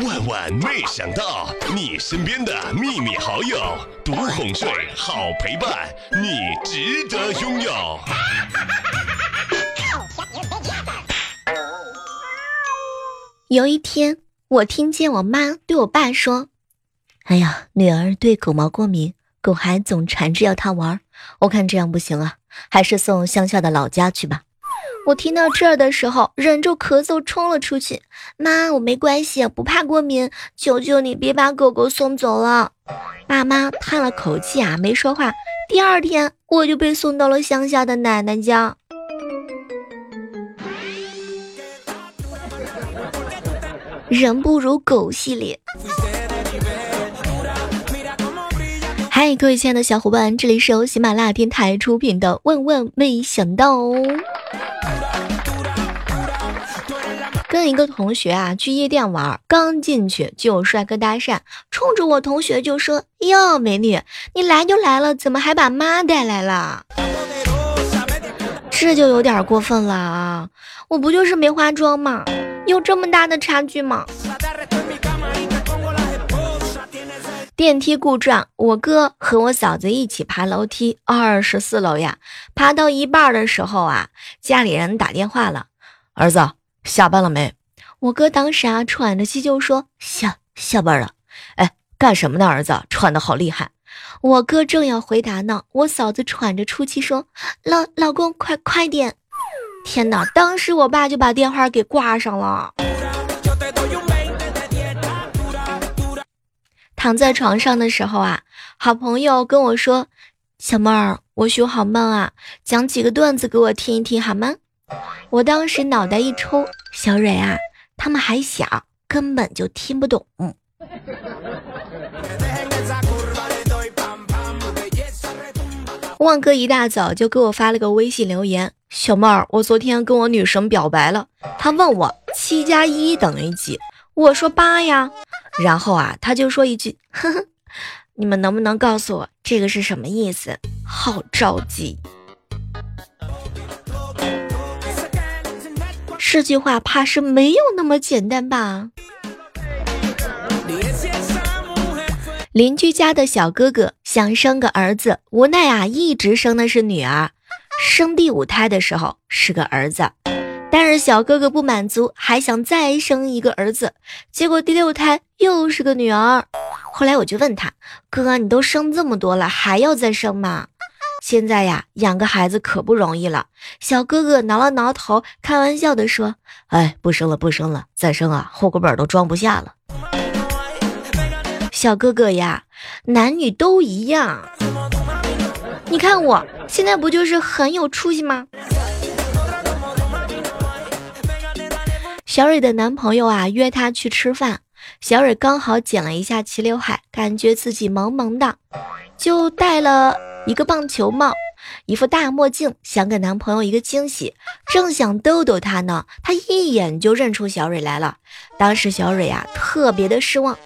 万万没想到，你身边的秘密好友，独哄睡，好陪伴，你值得拥有。有一天，我听见我妈对我爸说：“哎呀，女儿对狗毛过敏，狗还总缠着要她玩，我看这样不行啊，还是送乡下的老家去吧。”我听到这儿的时候，忍住咳嗽冲了出去。妈，我没关系，不怕过敏，求求你别把狗狗送走了。爸妈叹了口气啊，没说话。第二天，我就被送到了乡下的奶奶家。人不如狗系列。嗨，各位亲爱的小伙伴，这里是由喜马拉雅电台出品的《万万没想到》。跟一个同学啊去夜店玩，刚进去就有帅哥搭讪，冲着我同学就说：“哟，美女，你来就来了，怎么还把妈带来了？”这就有点过分了啊！我不就是没化妆吗？有这么大的差距吗？电梯故障，我哥和我嫂子一起爬楼梯，二十四楼呀，爬到一半的时候啊，家里人打电话了，儿子。下班了没？我哥当时啊喘着气就说下下班了。哎，干什么呢？儿子喘的好厉害。我哥正要回答呢，我嫂子喘着出气说：“老老公，快快点！”天哪！当时我爸就把电话给挂上了。躺在床上的时候啊，好朋友跟我说：“小妹儿，我胸好闷啊，讲几个段子给我听一听好吗？”我当时脑袋一抽，小蕊啊，他们还小，根本就听不懂。旺哥一大早就给我发了个微信留言：“小妹儿，我昨天跟我女神表白了，她问我七加一等于几，我说八呀。然后啊，他就说一句：呵呵，你们能不能告诉我这个是什么意思？好着急。”这句话怕是没有那么简单吧？邻居家的小哥哥想生个儿子，无奈啊，一直生的是女儿。生第五胎的时候是个儿子，但是小哥哥不满足，还想再生一个儿子。结果第六胎又是个女儿。后来我就问他：“哥，你都生这么多了，还要再生吗？”现在呀，养个孩子可不容易了。小哥哥挠了挠头，开玩笑的说：“哎，不生了，不生了，再生啊，户口本都装不下了。”小哥哥呀，男女都一样。你看我现在不就是很有出息吗？小蕊的男朋友啊，约她去吃饭。小蕊刚好剪了一下齐刘海，感觉自己萌萌的，就带了。一个棒球帽，一副大墨镜，想给男朋友一个惊喜，正想逗逗他呢，他一眼就认出小蕊来了。当时小蕊呀，特别的失望。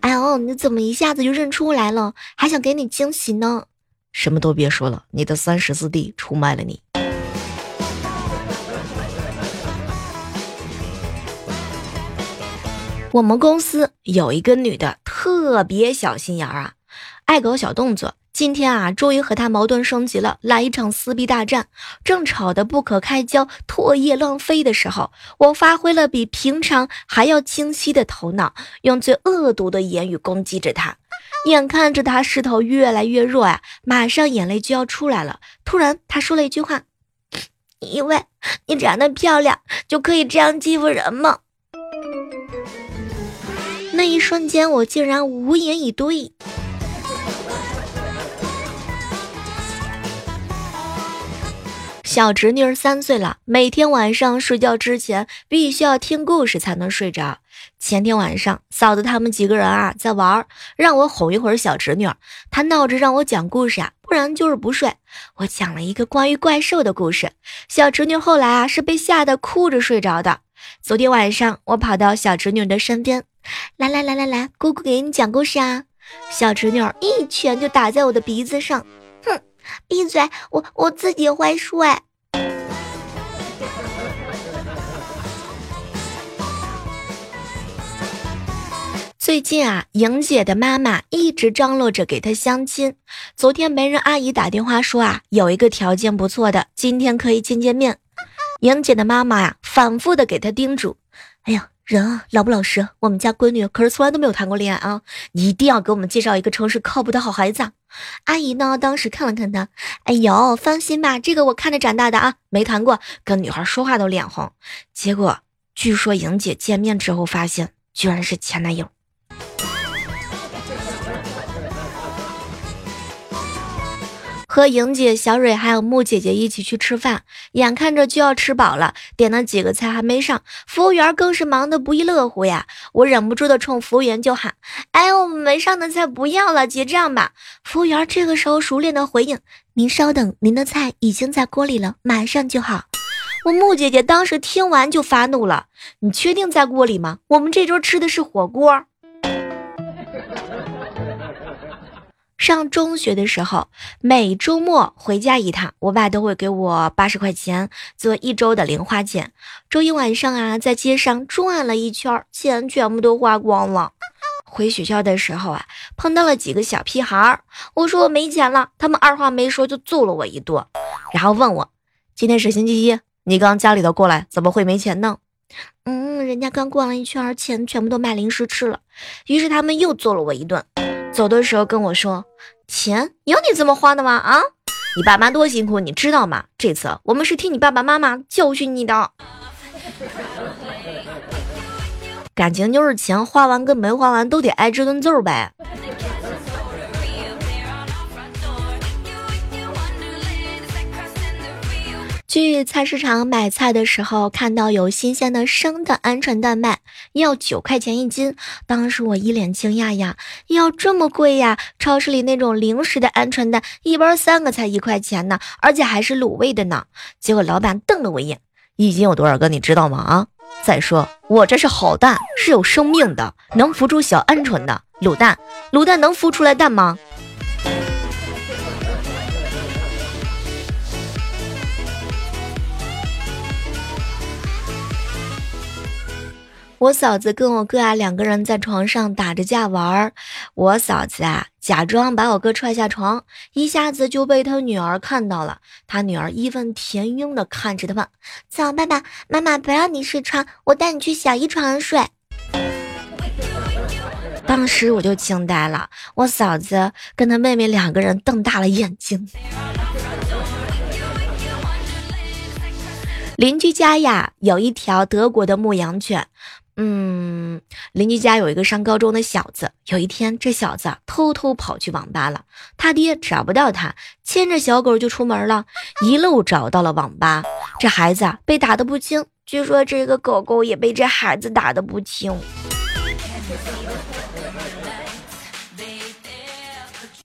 哎呦，你怎么一下子就认出来了？还想给你惊喜呢？什么都别说了，你的三十四弟出卖了你。我们公司有一个女的，特别小心眼儿啊，爱搞小动作。今天啊，终于和他矛盾升级了，来一场撕逼大战。正吵得不可开交、唾液乱飞的时候，我发挥了比平常还要清晰的头脑，用最恶毒的言语攻击着他。眼看着他势头越来越弱啊，马上眼泪就要出来了。突然，他说了一句话：“因为你长得漂亮，就可以这样欺负人吗？”那一瞬间，我竟然无言以对。小侄女儿三岁了，每天晚上睡觉之前必须要听故事才能睡着。前天晚上，嫂子他们几个人啊在玩，让我哄一会儿小侄女儿，她闹着让我讲故事啊，不然就是不睡。我讲了一个关于怪兽的故事，小侄女后来啊是被吓得哭着睡着的。昨天晚上，我跑到小侄女的身边，来来来来来，姑姑给你讲故事啊。小侄女一拳就打在我的鼻子上。闭嘴！我我自己会睡。最近啊，莹姐的妈妈一直张罗着给她相亲。昨天媒人阿姨打电话说啊，有一个条件不错的，今天可以见见面。莹姐的妈妈呀，反复的给她叮嘱：“哎呀，人啊，老不老实？我们家闺女可是从来都没有谈过恋爱啊，你一定要给我们介绍一个诚实靠谱的好孩子。”阿姨呢，当时看了看他，哎呦，放心吧，这个我看着长大的啊，没谈过，跟女孩说话都脸红。结果据说莹姐见面之后发现，居然是前男友。和莹姐、小蕊还有木姐姐一起去吃饭，眼看着就要吃饱了，点了几个菜还没上，服务员更是忙得不亦乐乎呀！我忍不住的冲服务员就喊：“哎，我们没上的菜不要了，结账吧！”服务员这个时候熟练的回应：“您稍等，您的菜已经在锅里了，马上就好。”我木姐姐当时听完就发怒了：“你确定在锅里吗？我们这桌吃的是火锅。” 上中学的时候，每周末回家一趟，我爸都会给我八十块钱做一周的零花钱。周一晚上啊，在街上转了一圈，钱全部都花光了。回学校的时候啊，碰到了几个小屁孩儿，我说我没钱了，他们二话没说就揍了我一顿，然后问我今天是星期一，你刚家里头过来，怎么会没钱呢？嗯，人家刚逛了一圈，钱全部都买零食吃了。于是他们又揍了我一顿。走的时候跟我说：“钱有你这么花的吗？啊，你爸妈多辛苦，你知道吗？这次我们是替你爸爸妈妈教训你的。感情就是钱花完跟没花完都得挨这顿揍呗。”去菜市场买菜的时候，看到有新鲜的生的鹌鹑蛋卖，要九块钱一斤。当时我一脸惊讶呀，要这么贵呀？超市里那种零食的鹌鹑蛋，一包三个才一块钱呢，而且还是卤味的呢。结果老板瞪了我一眼：“一斤有多少个？你知道吗？啊！再说我这是好蛋，是有生命的，能孵出小鹌鹑的卤蛋。卤蛋能孵出来蛋吗？”我嫂子跟我哥啊两个人在床上打着架玩儿，我嫂子啊假装把我哥踹下床，一下子就被他女儿看到了。他女儿义愤填膺的看着他们：“走，爸爸妈妈不让你睡床，我带你去小姨床上睡。”当时我就惊呆了，我嫂子跟他妹妹两个人瞪大了眼睛。邻居家呀有一条德国的牧羊犬。嗯，邻居家有一个上高中的小子，有一天这小子偷偷跑去网吧了，他爹找不到他，牵着小狗就出门了，一路找到了网吧。这孩子啊被打的不轻，据说这个狗狗也被这孩子打的不轻。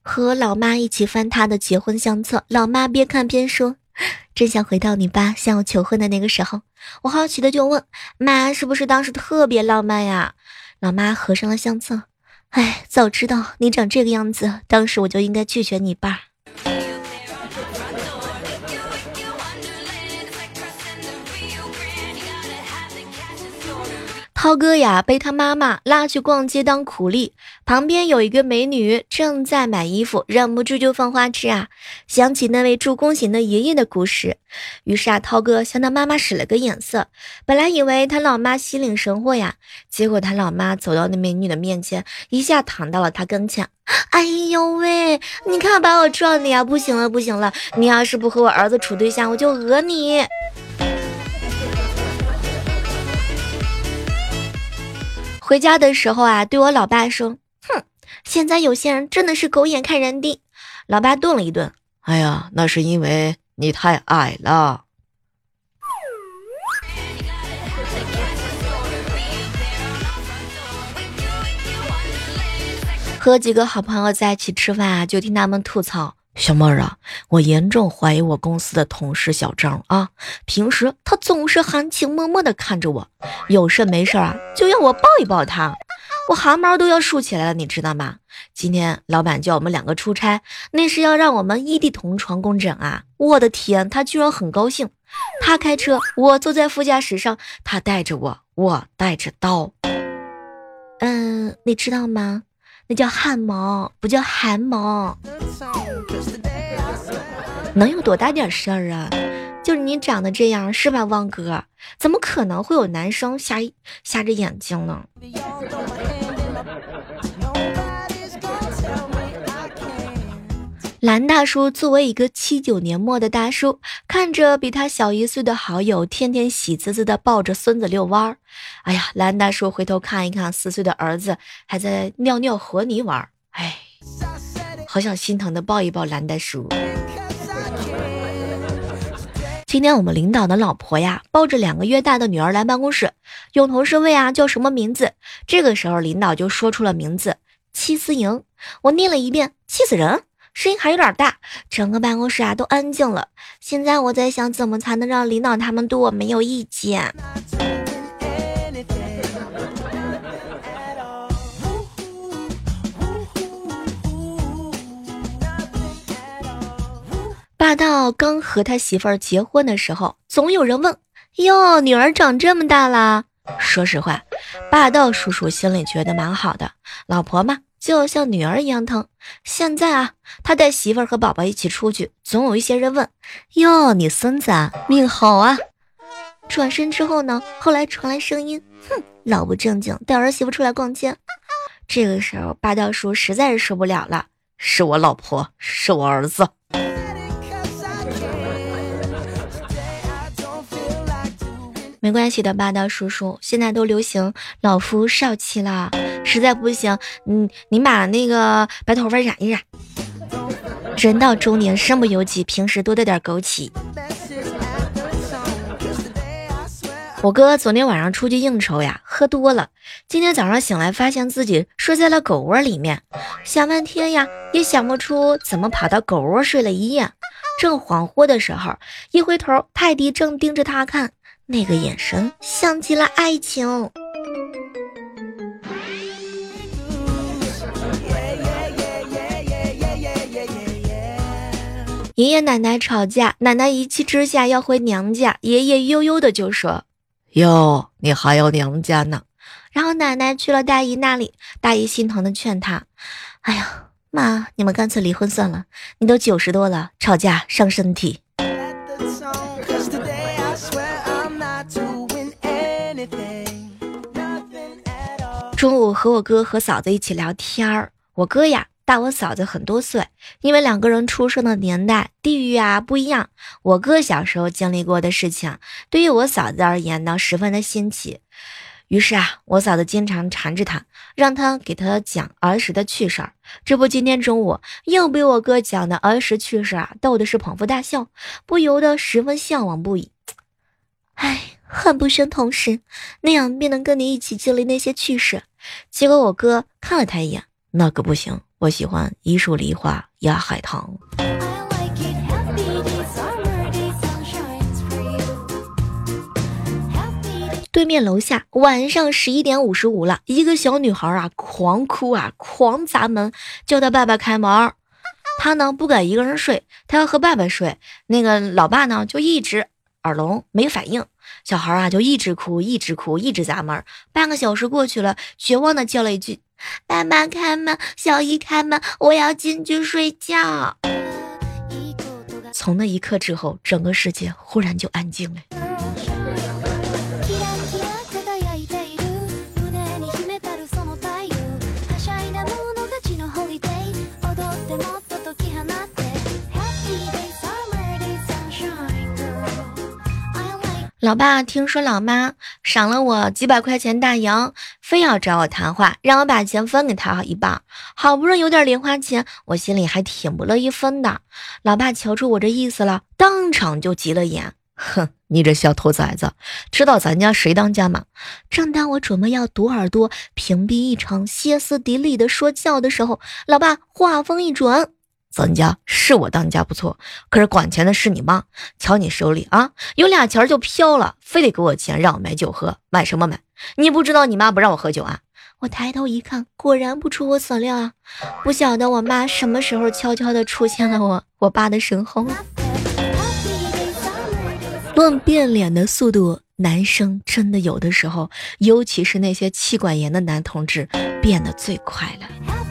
和老妈一起翻他的结婚相册，老妈边看边说。真想回到你爸向我求婚的那个时候，我好奇的就问妈：“是不是当时特别浪漫呀？”老妈合上了相册，哎，早知道你长这个样子，当时我就应该拒绝你爸。涛哥呀，被他妈妈拉去逛街当苦力，旁边有一个美女正在买衣服，忍不住就放花痴啊，想起那位助攻型的爷爷的故事。于是啊，涛哥向他妈妈使了个眼色，本来以为他老妈心领神会呀，结果他老妈走到那美女的面前，一下躺到了他跟前。哎呦喂，你看把我撞的呀！不行了，不行了，你要是不和我儿子处对象，我就讹你。回家的时候啊，对我老爸说：“哼，现在有些人真的是狗眼看人低。”老爸顿了一顿：“哎呀，那是因为你太矮了。”和几个好朋友在一起吃饭啊，就听他们吐槽。小妹儿啊，我严重怀疑我公司的同事小张啊，平时他总是含情脉脉的看着我，有事没事啊就要我抱一抱他，我汗毛都要竖起来了，你知道吗？今天老板叫我们两个出差，那是要让我们异地同床共枕啊！我的天，他居然很高兴，他开车，我坐在副驾驶上，他带着我，我带着刀。嗯，你知道吗？那叫汗毛，不叫汗毛。能有多大点事儿啊？就是你长得这样，是吧，汪哥？怎么可能会有男生瞎瞎着眼睛呢？蓝大叔作为一个七九年末的大叔，看着比他小一岁的好友天天喜滋滋的抱着孙子遛弯儿，哎呀，蓝大叔回头看一看四岁的儿子还在尿尿和泥玩儿，好想心疼的抱一抱蓝大叔。今天我们领导的老婆呀，抱着两个月大的女儿来办公室，有同事问啊叫什么名字，这个时候领导就说出了名字戚思莹，我念了一遍，气死人。声音还有点大，整个办公室啊都安静了。现在我在想，怎么才能让领导他们对我没有意见？霸道刚和他媳妇儿结婚的时候，总有人问：“哟，女儿长这么大啦？”说实话，霸道叔叔心里觉得蛮好的，老婆嘛。就像女儿一样疼。现在啊，他带媳妇儿和宝宝一起出去，总有一些人问：“哟，你孙子啊，命好啊！”转身之后呢，后来传来声音：“哼，老不正经，带儿媳妇出来逛街。”这个时候，霸道叔实在是受不了了：“是我老婆，是我儿子。”没关系的，霸道叔叔，现在都流行老夫少妻了，实在不行，嗯，你把那个白头发染一染。人到中年，身不由己，平时多带点枸杞。我哥昨天晚上出去应酬呀，喝多了，今天早上醒来，发现自己睡在了狗窝里面，想半天呀，也想不出怎么跑到狗窝睡了一夜。正恍惚的时候，一回头，泰迪正盯着他看。那个眼神像极了爱情。爷爷奶奶吵架，奶奶一气之下要回娘家，爷爷悠悠的就说：“哟，你还有娘家呢。”然后奶奶去了大姨那里，大姨心疼的劝她：“哎呀，妈，你们干脆离婚算了，你都九十多了，吵架伤身体。”中午和我哥和嫂子一起聊天儿，我哥呀大我嫂子很多岁，因为两个人出生的年代、地域啊不一样，我哥小时候经历过的事情，对于我嫂子而言呢十分的新奇。于是啊，我嫂子经常缠着他，让他给他讲儿时的趣事儿。这不，今天中午又被我哥讲的儿时趣事啊逗的是捧腹大笑，不由得十分向往不已。唉。恨不生同时，那样便能跟你一起经历那些趣事。结果我哥看了他一眼，那可不行，我喜欢一树梨花压海棠。对面楼下晚上十一点五十五了，一个小女孩啊，狂哭啊，狂砸门，叫她爸爸开门。她呢不敢一个人睡，她要和爸爸睡。那个老爸呢就一直耳聋没反应。小孩啊，就一直哭，一直哭，一直砸门。半个小时过去了，绝望的叫了一句：“爸爸开门，小姨开门，我要进去睡觉。”从那一刻之后，整个世界忽然就安静了。老爸听说老妈赏了我几百块钱大洋，非要找我谈话，让我把钱分给他一半。好不容易有点零花钱，我心里还挺不乐意分的。老爸瞧出我这意思了，当场就急了眼，哼，你这小兔崽子，知道咱家谁当家吗？正当我准备要堵耳朵，屏蔽一场歇斯底里的说教的时候，老爸话锋一转。咱家是我当家不错，可是管钱的是你妈。瞧你手里啊，有俩钱就飘了，非得给我钱让我买酒喝，买什么买？你不知道你妈不让我喝酒啊？我抬头一看，果然不出我所料啊！不晓得我妈什么时候悄悄的出现了我我爸的身后。论变脸的速度，男生真的有的时候，尤其是那些妻管严的男同志，变得最快了。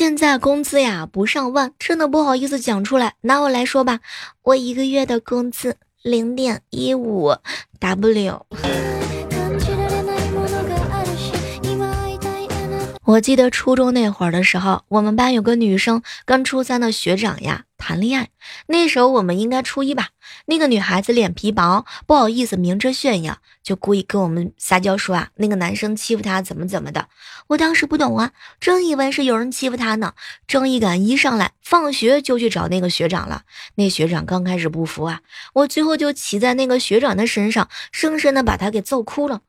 现在工资呀不上万，真的不好意思讲出来。拿我来说吧，我一个月的工资零点一五 W。我记得初中那会儿的时候，我们班有个女生跟初三的学长呀谈恋爱。那时候我们应该初一吧。那个女孩子脸皮薄，不好意思明着炫耀，就故意跟我们撒娇说啊，那个男生欺负她怎么怎么的。我当时不懂啊，真以为是有人欺负她呢。正义感一上来，放学就去找那个学长了。那学长刚开始不服啊，我最后就骑在那个学长的身上，生生的把他给揍哭了。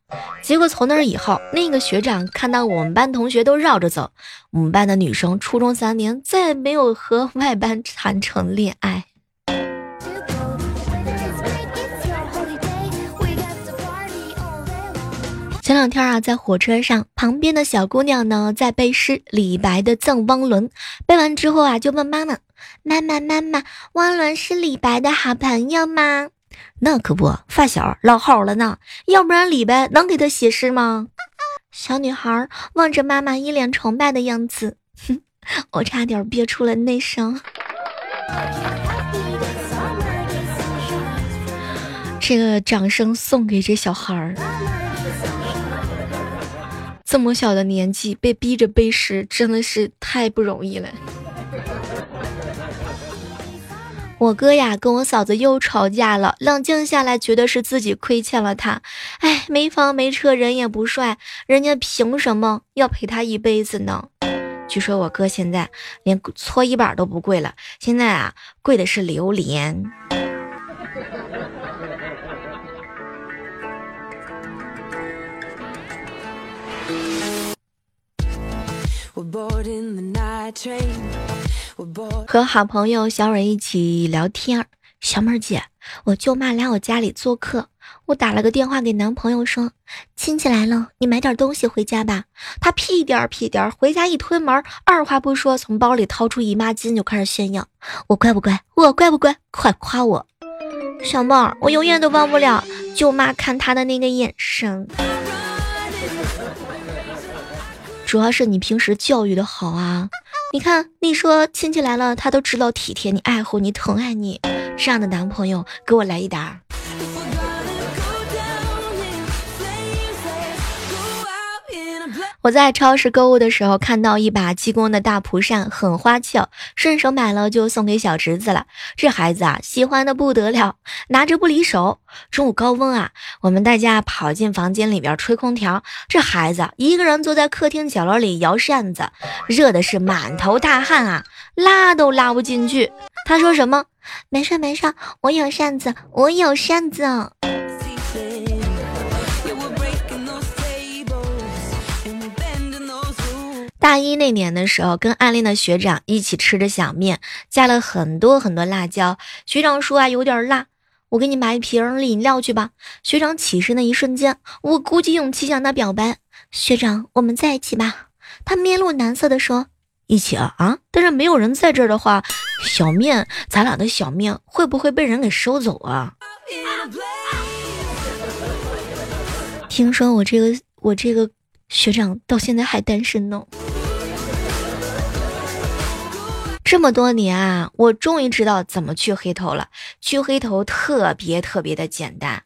结果从那以后，那个学长看到我们班同学都绕着走，我们班的女生初中三年再也没有和外班谈成恋爱。前两天啊，在火车上，旁边的小姑娘呢在背诗李白的《赠汪伦》，背完之后啊，就问妈妈：“妈妈妈妈，汪伦是李白的好朋友吗？”那可不，发小老好了呢，要不然李白能给他写诗吗？小女孩望着妈妈一脸崇拜的样子，哼，我差点憋出了内伤。这个掌声送给这小孩儿。这么小的年纪被逼着背诗，真的是太不容易了。我哥呀跟我嫂子又吵架了，冷静下来觉得是自己亏欠了他。哎，没房没车，人也不帅，人家凭什么要陪他一辈子呢？据说我哥现在连搓衣板都不贵了，现在啊贵的是榴莲。和好朋友小蕊一起聊天，小妹儿姐，我舅妈来我家里做客，我打了个电话给男朋友说，亲戚来了，你买点东西回家吧。他屁颠儿屁颠儿回家一推门，二话不说从包里掏出姨妈巾就开始炫耀，我乖不乖？我乖不乖？快夸我！小妹儿，我永远都忘不了舅妈看他的那个眼神。主要是你平时教育的好啊！你看，你说亲戚来了，他都知道体贴你、爱护你、疼爱你，这样的男朋友给我来一打。我在超市购物的时候，看到一把济公的大蒲扇，很花俏，顺手买了就送给小侄子了。这孩子啊，喜欢的不得了，拿着不离手。中午高温啊，我们大家跑进房间里边吹空调，这孩子一个人坐在客厅角落里摇扇子，热的是满头大汗啊，拉都拉不进去。他说什么？没事没事，我有扇子，我有扇子。大一那年的时候，跟暗恋的学长一起吃着小面，加了很多很多辣椒。学长说啊，有点辣，我给你买一瓶饮料去吧。学长起身的一瞬间，我鼓起勇气向他表白：“学长，我们在一起吧。”他面露难色的说：“一起啊啊！但是没有人在这儿的话，小面，咱俩的小面会不会被人给收走啊？”听说我这个我这个学长到现在还单身呢。这么多年啊，我终于知道怎么去黑头了。去黑头特别特别的简单，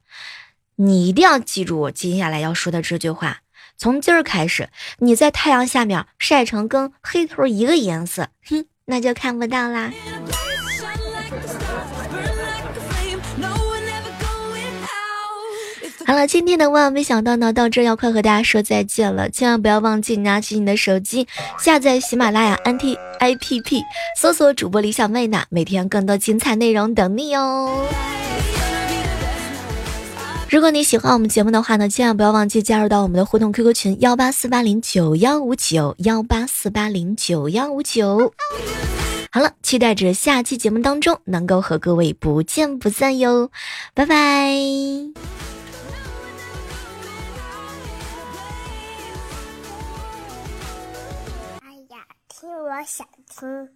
你一定要记住我接下来要说的这句话。从今儿开始，你在太阳下面晒成跟黑头一个颜色，哼，那就看不到啦。好了，今天的万万没想到呢，到这要快和大家说再见了。千万不要忘记拿起你的手机，下载喜马拉雅 NT APP，搜索主播李小妹呢，每天更多精彩内容等你哦。如果你喜欢我们节目的话呢，千万不要忘记加入到我们的互动 QQ 群幺八四八零九幺五九幺八四八零九幺五九。好了，期待着下期节目当中能够和各位不见不散哟，拜拜。我想听。